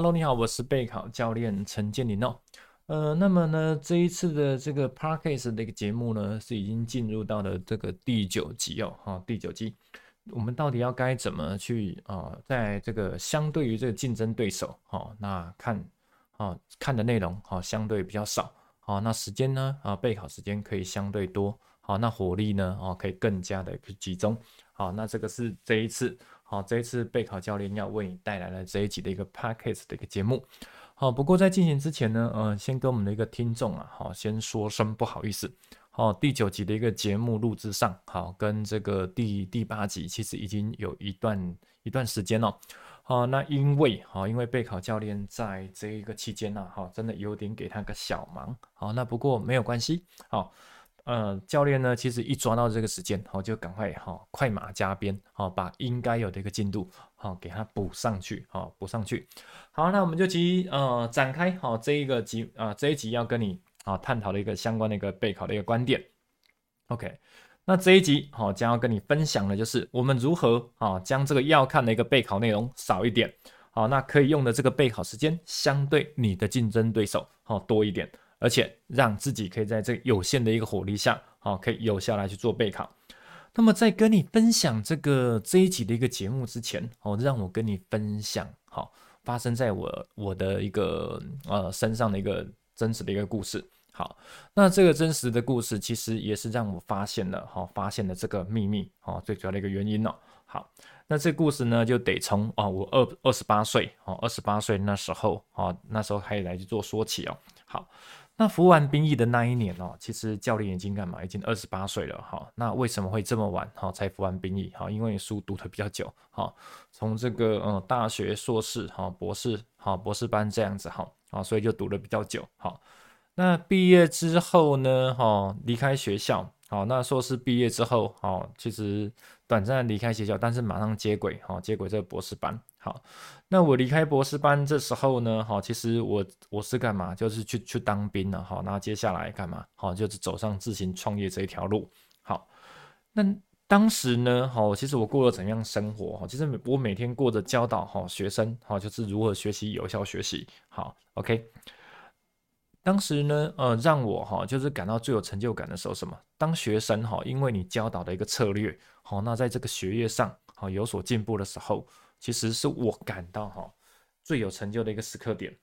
Hello，你好，我是备考教练陈建林哦。呃，那么呢，这一次的这个 Podcast 的一个节目呢，是已经进入到了这个第九集哦，哈、第九集，我们到底要该怎么去啊、在这个相对于这个竞争对手，哈、哦，那看啊、哦、看的内容哈、哦，相对比较少，好、哦，那时间呢啊，备考时间可以相对多，好、哦，那火力呢哦，可以更加的集中，好，那这个是这一次，好，这一次备考教练要为你带来了这一集的一个 Podcast 的一个节目。好，不过在进行之前呢，呃，先跟我们的一个听众啊，好，先说声不好意思。好，第九集的一个节目录制上，好，跟这个第第八集其实已经有一段一段时间了。好，那因为好，因为备考教练在这一个期间呢，哈，真的有点给他个小忙。好，那不过没有关系。好。呃，教练呢，其实一抓到这个时间，好，就赶快哈，快马加鞭，好，把应该有的一个进度，好，给它补上去，好，补上去。好，那我们就即呃展开，好，这一个集啊，这一集要跟你啊探讨的一个相关的一个备考的一个观点。OK，那这一集好，将要跟你分享的就是我们如何啊将这个要看的一个备考内容少一点，好，那可以用的这个备考时间相对你的竞争对手好多一点。而且让自己可以在这有限的一个火力下，好，可以有效来去做备考。那么在跟你分享这个这一集的一个节目之前，好，让我跟你分享，好，发生在我我的一个呃身上的一个真实的一个故事。好，那这个真实的故事其实也是让我发现了，好，发现了这个秘密，哦，最主要的一个原因哦。好，那这故事呢，就得从啊我二二十八岁，哦，二十八岁那时候，哦，那时候开始来去做说起哦。好。那服完兵役的那一年哦，其实教练已经干嘛？已经二十八岁了哈。那为什么会这么晚哈才服完兵役？哈，因为书读的比较久哈，从这个嗯大学硕士哈博士哈博士班这样子哈啊，所以就读的比较久哈。那毕业之后呢哈，离开学校好，那硕士毕业之后哈，其实短暂离开学校，但是马上接轨哈，接轨这个博士班。好，那我离开博士班这时候呢，好，其实我我是干嘛？就是去去当兵了，好，那接下来干嘛？好，就是走上自行创业这一条路。好，那当时呢，好，其实我过了怎样生活？哈，其实我每天过着教导好学生，好，就是如何学习有效学习。好，OK。当时呢，呃，让我哈就是感到最有成就感的时候，什么？当学生哈，因为你教导的一个策略，好，那在这个学业上好有所进步的时候。其实是我感到哈最有成就的一个时刻点，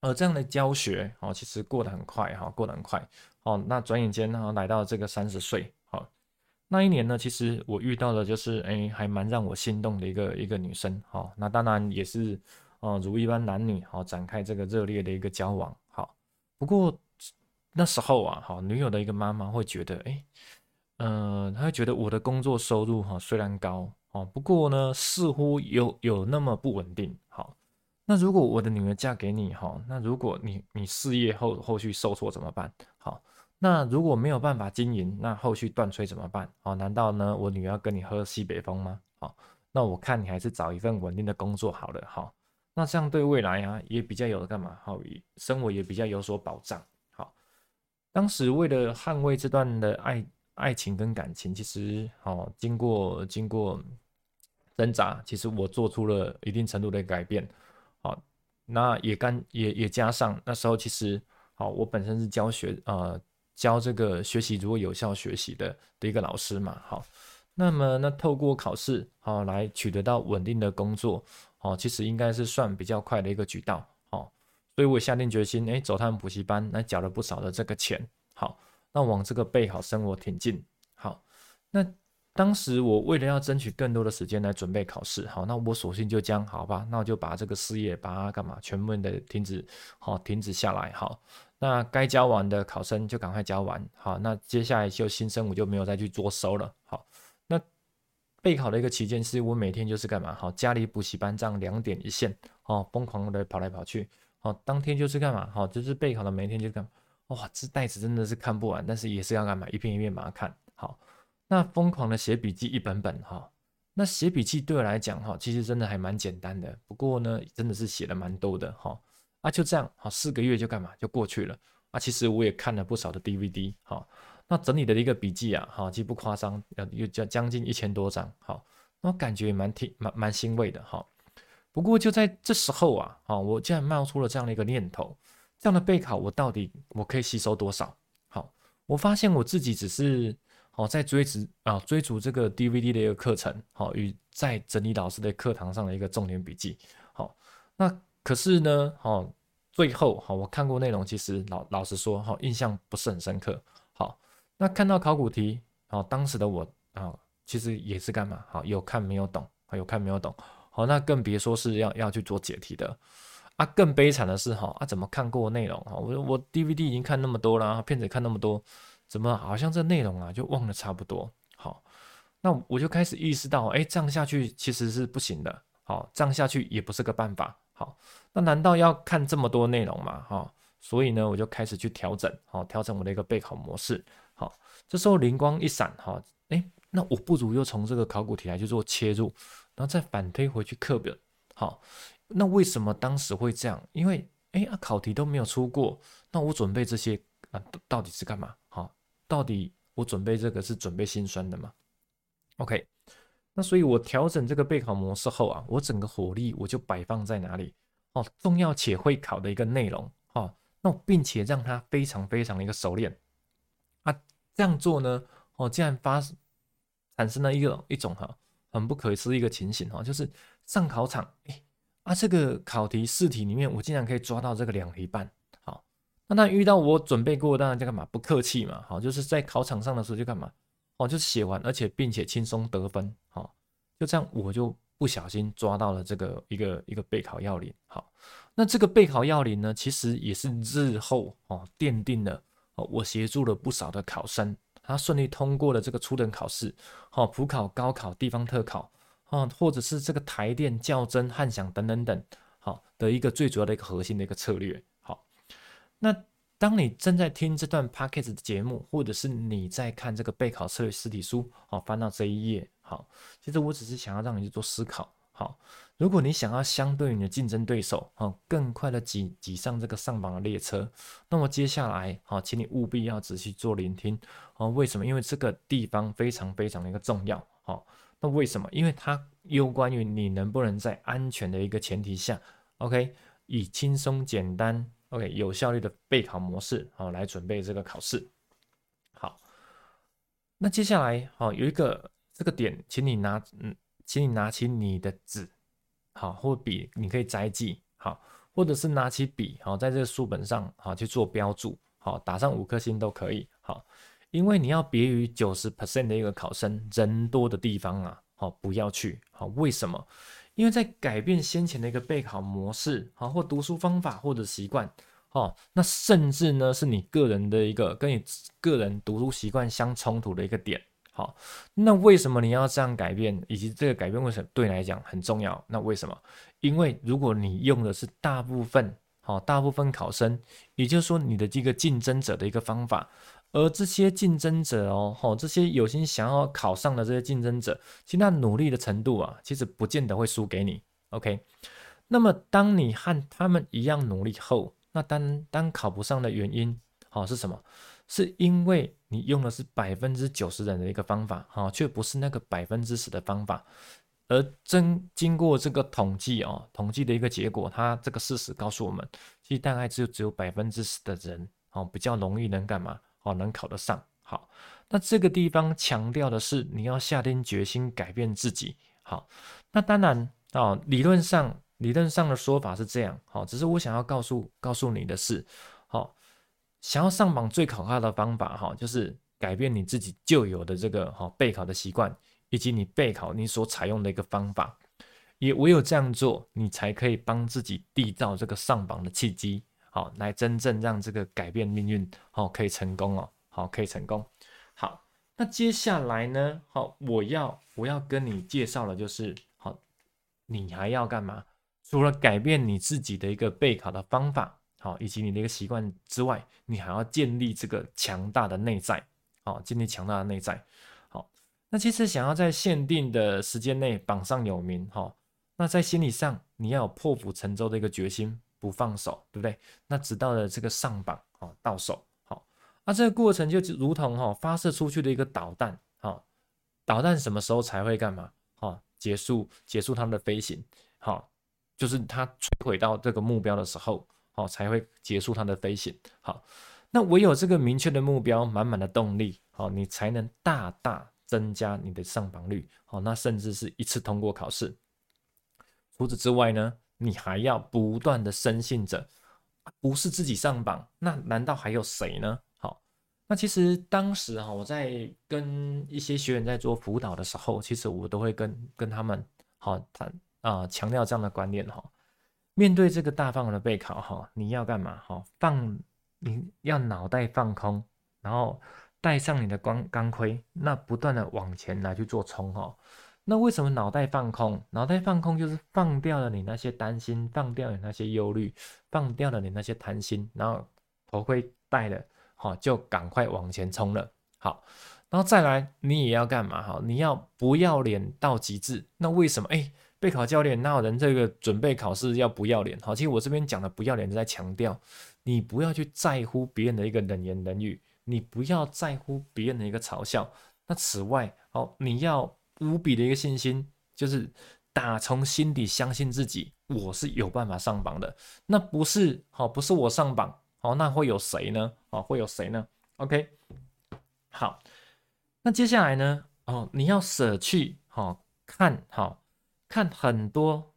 而这样的教学哦，其实过得很快哈，过得很快哦。那转眼间呢，来到这个三十岁，好，那一年呢，其实我遇到的就是哎，还蛮让我心动的一个一个女生，好，那当然也是哦，如一般男女好展开这个热烈的一个交往，好。不过那时候啊，好，女友的一个妈妈会觉得，哎，嗯，她会觉得我的工作收入哈虽然高。哦，不过呢，似乎有有那么不稳定。好，那如果我的女儿嫁给你，哈，那如果你你事业后后续受挫怎么办？好，那如果没有办法经营，那后续断炊怎么办？好，难道呢我女儿要跟你喝西北风吗？好，那我看你还是找一份稳定的工作好了。好，那这样对未来啊也比较有干嘛？好，生活也比较有所保障。好，当时为了捍卫这段的爱爱情跟感情，其实好经过经过。挣扎，其实我做出了一定程度的改变，好，那也干也也加上那时候其实，好，我本身是教学呃教这个学习如果有效学习的的一个老师嘛，好，那么那透过考试好来取得到稳定的工作，好，其实应该是算比较快的一个渠道，好，所以我下定决心，哎，走他们补习班，那缴了不少的这个钱，好，那往这个备考生活挺进，好，那。当时我为了要争取更多的时间来准备考试，好，那我索性就将好吧，那我就把这个事业把它干嘛，全部的停止，好，停止下来，好，那该交完的考生就赶快交完，好，那接下来就新生我就没有再去做收了，好，那备考的一个期间是我每天就是干嘛，好，家里补习班这样两点一线，哦，疯狂的跑来跑去，好，当天就是干嘛，好，就是备考的每天就干嘛，哇，这袋子真的是看不完，但是也是要干嘛，一遍一遍把它看好。那疯狂的写笔记一本本哈，那写笔记对我来讲哈，其实真的还蛮简单的。不过呢，真的是写了蛮多的哈。啊，就这样好，四个月就干嘛就过去了啊。其实我也看了不少的 DVD 哈。那整理的一个笔记啊哈，既不夸张，有将将近一千多张哈。那感觉也蛮挺蛮蛮欣慰的哈。不过就在这时候啊，好，我竟然冒出了这样的一个念头：这样的备考，我到底我可以吸收多少？好，我发现我自己只是好在追逐啊，追逐这个 DVD 的一个课程，好，与在整理老师的课堂上的一个重点笔记。好，那可是呢，好，最后好，我看过内容，其实老老实说，好，印象不是很深刻。好，那看到考古题，好，当时的我啊，其实也是干嘛？好，有看没有懂，有看没有懂。好，那更别说是要要去做解题的啊！更悲惨的是，哈啊，怎么看过内容哈？我我 DVD 已经看那么多了，片子看那么多，怎么好像这内容啊就忘了差不多？好，那我就开始意识到，哎，这样下去其实是不行的。好，这样下去也不是个办法。好，那难道要看这么多内容吗？哈，所以呢，我就开始去调整，好，调整我的一个备考模式。好，这时候灵光一闪，哈，哎，那我不如又从这个考古题来去做切入。然后再反推回去课本，好，那为什么当时会这样？因为哎啊，考题都没有出过，那我准备这些啊，到底是干嘛？到底我准备这个是准备心酸的吗？OK，那所以我调整这个备考模式后啊，我整个火力我就摆放在哪里？哦，重要且会考的一个内容，哦，那并且让它非常非常的一个熟练啊，这样做呢，哦，竟然发产生了一个一种哈。很不可思议一个情形哈，就是上考场，哎啊，这个考题试题里面，我竟然可以抓到这个两题半，那那遇到我准备过，当然就干嘛？不客气嘛，好，就是在考场上的时候就干嘛？哦，就写完，而且并且轻松得分，好，就这样，我就不小心抓到了这个一个一个备考要领，好，那这个备考要领呢，其实也是日后哦奠定了哦，我协助了不少的考生。他顺利通过了这个初等考试，好，普考、高考、地方特考，啊，或者是这个台电、教甄、汉想等等等，好，的一个最主要的一个核心的一个策略。那当你正在听这段 Podcast 的节目，或者是你在看这个备考策略实体书，好，翻到这一页，好，其实我只是想要让你去做思考。好，如果你想要相对于你的竞争对手，好，更快的挤挤上这个上榜的列车，那么接下来，好，请你务必要仔细做聆听。哦，为什么？因为这个地方非常非常的一个重要。好，那为什么？因为它有关于你能不能在安全的一个前提下，OK，以轻松简单，OK，有效率的备考模式，好，来准备这个考试。好，那接下来，好，有一个这个点，请你拿，嗯。请你拿起你的纸，好，或笔，你可以摘记，好，或者是拿起笔，好，在这个书本上，好，去做标注，好，打上五颗星都可以，好，因为你要别于九十 percent 的一个考生，人多的地方啊，好，不要去，好，为什么？因为在改变先前的一个备考模式，好，或读书方法或者习惯，哦，那甚至呢，是你个人的一个跟你个人读书习惯相冲突的一个点。好，那为什么你要这样改变？以及这个改变为什么对你来讲很重要？那为什么？因为如果你用的是大部分，好，大部分考生，也就是说你的这个竞争者的一个方法，而这些竞争者哦，吼，这些有心想要考上的这些竞争者，其实他努力的程度啊，其实不见得会输给你。OK，那么当你和他们一样努力后，那当当考不上的原因，好，是什么？是因为你用的是百分之九十人的一个方法，哈，却不是那个百分之十的方法。而真经过这个统计哦，统计的一个结果，它这个事实告诉我们，其实大概只有只有百分之十的人，哦，比较容易能干嘛，哦，能考得上。好，那这个地方强调的是你要下定决心改变自己。好，那当然哦，理论上理论上的说法是这样，好，只是我想要告诉告诉你的是，好。想要上榜最可靠的方法，哈，就是改变你自己旧有的这个哈备考的习惯，以及你备考你所采用的一个方法。也唯有这样做，你才可以帮自己缔造这个上榜的契机，好，来真正让这个改变命运，好，可以成功哦，好，可以成功。好，那接下来呢，好，我要我要跟你介绍的就是，好，你还要干嘛？除了改变你自己的一个备考的方法。好，以及你的一个习惯之外，你还要建立这个强大的内在。好，建立强大的内在。好，那其实想要在限定的时间内榜上有名，哈，那在心理上你要有破釜沉舟的一个决心，不放手，对不对？那直到了这个上榜，好，到手，好，那这个过程就如同哈发射出去的一个导弹，好，导弹什么时候才会干嘛？好，结束结束它的飞行，好。就是它摧毁到这个目标的时候，好，才会结束它的飞行。好，那唯有这个明确的目标，满满的动力，好，你才能大大增加你的上榜率。好，那甚至是一次通过考试。除此之外呢，你还要不断的深信着，不是自己上榜，那难道还有谁呢？好，那其实当时哈，我在跟一些学员在做辅导的时候，其实我都会跟跟他们好谈。啊，强调这样的观念哈，面对这个大范围的备考哈，你要干嘛哈？放你要脑袋放空，然后带上你的光钢盔，那不断的往前来去做冲哈。那为什么脑袋放空？脑袋放空就是放掉了你那些担心，放掉了你那些忧虑，放掉了你那些贪心，然后头盔戴了，好，就赶快往前冲了。好，然后再来，你也要干嘛哈？你要不要脸到极致？那为什么？哎。备考教练，那人这个准备考试要不要脸？好，其实我这边讲的不要脸是在强调，你不要去在乎别人的一个冷言冷语，你不要在乎别人的一个嘲笑。那此外，好，你要无比的一个信心，就是打从心底相信自己，我是有办法上榜的。那不是，好，不是我上榜，好，那会有谁呢？好，会有谁呢？OK，好，那接下来呢？哦，你要舍去，好，看好。看很多，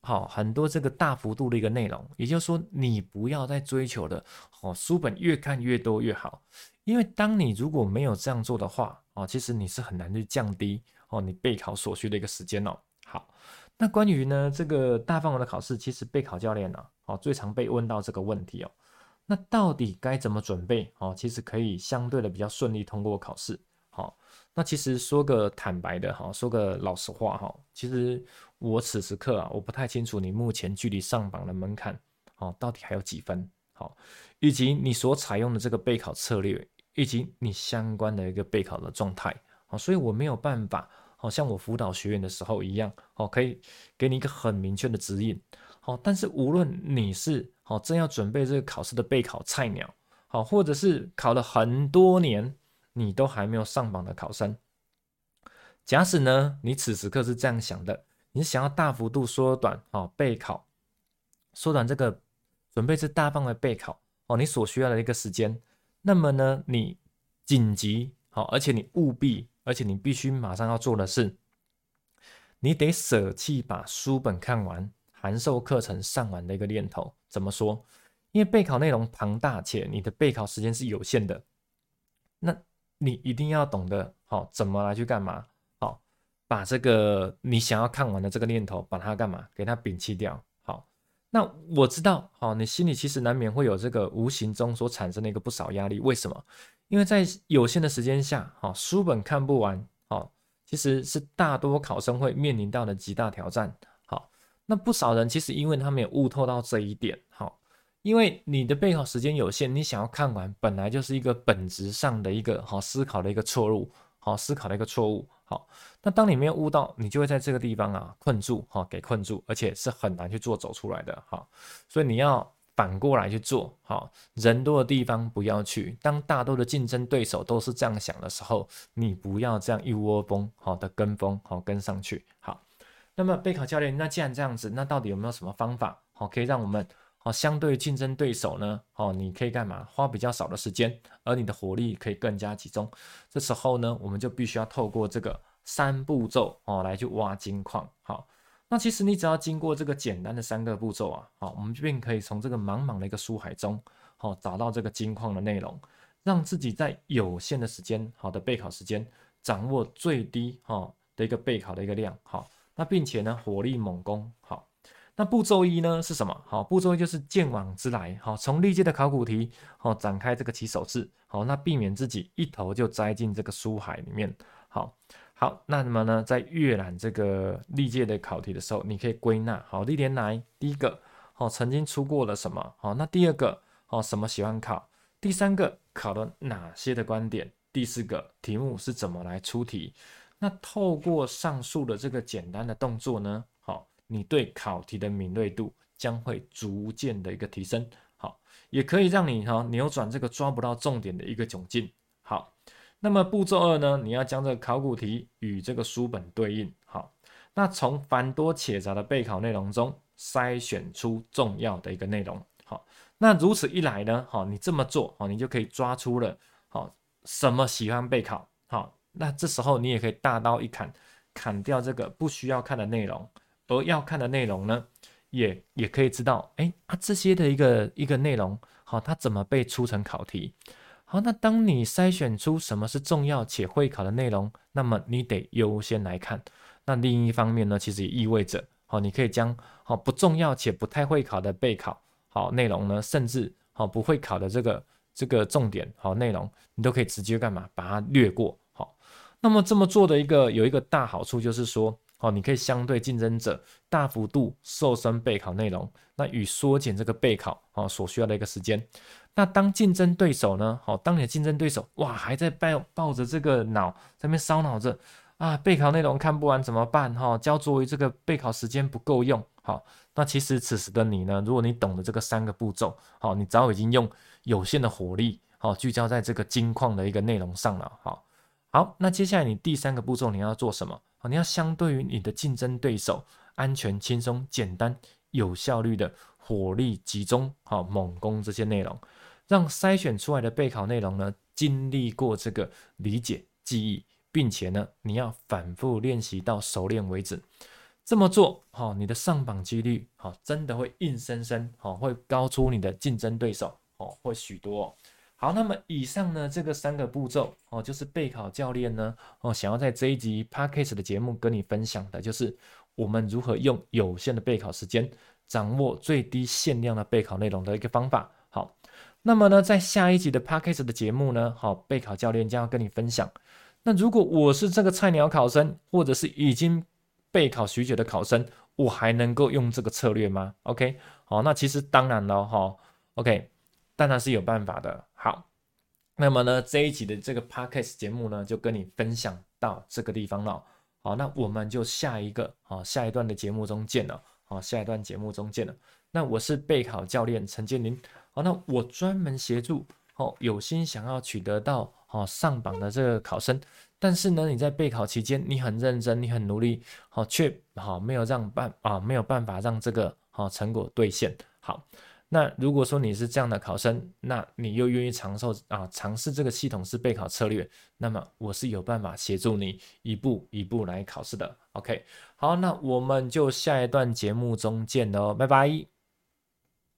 好很多这个大幅度的一个内容，也就是说，你不要再追求的，哦，书本越看越多越好，因为当你如果没有这样做的话，哦，其实你是很难去降低哦你备考所需的一个时间哦。好，那关于呢这个大范围的考试，其实备考教练呢，哦，最常被问到这个问题哦，那到底该怎么准备？哦，其实可以相对的比较顺利通过考试。好，那其实说个坦白的哈，说个老实话哈，其实我此时刻啊，我不太清楚你目前距离上榜的门槛，哦，到底还有几分？好，以及你所采用的这个备考策略，以及你相关的一个备考的状态，好，所以我没有办法，好像我辅导学员的时候一样，好，可以给你一个很明确的指引，好，但是无论你是好正要准备这个考试的备考菜鸟，好，或者是考了很多年。你都还没有上榜的考生，假使呢，你此时刻是这样想的，你想要大幅度缩短哦备考，缩短这个准备这大范围备考哦，你所需要的一个时间，那么呢，你紧急好，而且你务必，而且你必须马上要做的是，你得舍弃把书本看完、函授课程上完的一个念头。怎么说？因为备考内容庞大，且你的备考时间是有限的，那。你一定要懂得好，怎么来去干嘛？好，把这个你想要看完的这个念头，把它干嘛？给它摒弃掉。那我知道，好，你心里其实难免会有这个无形中所产生的一个不少压力。为什么？因为在有限的时间下，好，书本看不完，好，其实是大多考生会面临到的极大挑战。好，那不少人其实因为他们有悟透到这一点，好。因为你的备考时间有限，你想要看完，本来就是一个本质上的一个好思考的一个错误，好思考的一个错误。好，那当你没有悟到，你就会在这个地方啊困住，哈，给困住，而且是很难去做走出来的，哈。所以你要反过来去做，好，人多的地方不要去。当大多的竞争对手都是这样想的时候，你不要这样一窝蜂，好的跟风，好跟上去。好，那么备考教练，那既然这样子，那到底有没有什么方法，好，可以让我们？好，相对竞争对手呢，哦，你可以干嘛？花比较少的时间，而你的火力可以更加集中。这时候呢，我们就必须要透过这个三步骤哦，来去挖金矿。好，那其实你只要经过这个简单的三个步骤啊，好，我们便可以从这个茫茫的一个书海中，好，找到这个金矿的内容，让自己在有限的时间，好的备考时间，掌握最低哈的一个备考的一个量。好，那并且呢，火力猛攻。好。那步骤一呢是什么？好，步骤一就是鉴往知来。好，从历届的考古题，好展开这个起手式。好，那避免自己一头就栽进这个书海里面。好，好，那么呢，在阅览这个历届的考题的时候，你可以归纳。好，历年来第一个，好，曾经出过了什么？好，那第二个，好，什么喜欢考？第三个，考了哪些的观点？第四个，题目是怎么来出题？那透过上述的这个简单的动作呢，好。你对考题的敏锐度将会逐渐的一个提升，好，也可以让你哈扭转这个抓不到重点的一个窘境。好，那么步骤二呢，你要将这个考古题与这个书本对应，好，那从繁多且杂的备考内容中筛选出重要的一个内容。好，那如此一来呢，好，你这么做，好，你就可以抓出了，好，什么喜欢备考，好，那这时候你也可以大刀一砍，砍掉这个不需要看的内容，而要看的内容呢，也也可以知道，哎啊，这些的一个一个内容，好，它怎么被出成考题？好，那当你筛选出什么是重要且会考的内容，那么你得优先来看。那另一方面呢，其实也意味着，好，你可以将好不重要且不太会考的备考好内容呢，甚至好不会考的这个这个重点好内容，你都可以直接干嘛把它略过。好，那么这么做的一个有一个大好处就是说，哦，你可以相对竞争者大幅度瘦身备考内容，那与缩减这个备考好所需要的一个时间。那当竞争对手呢？好，当你的竞争对手哇，还在抱抱着这个脑在那边烧脑子啊，备考内容看不完怎么办？哈，交作于这个备考时间不够用。好，那其实此时的你呢，如果你懂得这个三个步骤，好，你早已经用有限的火力，好，聚焦在这个金矿的一个内容上了。好，好，那接下来你第三个步骤你要做什么？你要相对于你的竞争对手，安全、轻松、简单、有效率的火力集中，好，猛攻这些内容。让筛选出来的备考内容呢，经历过这个理解、记忆，并且呢，你要反复练习到熟练为止。这么做，好，你的上榜几率，好，真的会硬生生，好，会高出你的竞争对手，哦，会许多。好，那么以上呢，这个三个步骤，哦，就是备考教练呢，哦，想要在这一集 Podcast 的节目跟你分享的，就是我们如何用有限的备考时间，掌握最低限量的备考内容的一个方法。好。那么呢，在下一集的 Podcast 的节目呢，好，备考教练将要跟你分享。那如果我是这个菜鸟考生，或者是已经备考许久的考生，我还能够用这个策略吗？OK，好，那其实当然了，哈，OK，当然是有办法的。好，那么呢，这一集的这个 Podcast 节目呢，就跟你分享到这个地方了。好，那我们就下一个，好，下一段的节目中见了。好，下一段节目中见了。那我是备考教练陈建林。好，那我专门协助哦，有心想要取得到哦上榜的这个考生，但是呢，你在备考期间，你很认真，你很努力，好，却好没有让办啊，没有办法让这个好成果兑现。好，那如果说你是这样的考生，那你又愿意尝受啊尝试这个系统式备考策略，那么我是有办法协助你一步一步来考试的。OK，好，那我们就下一段节目中见喽，拜拜。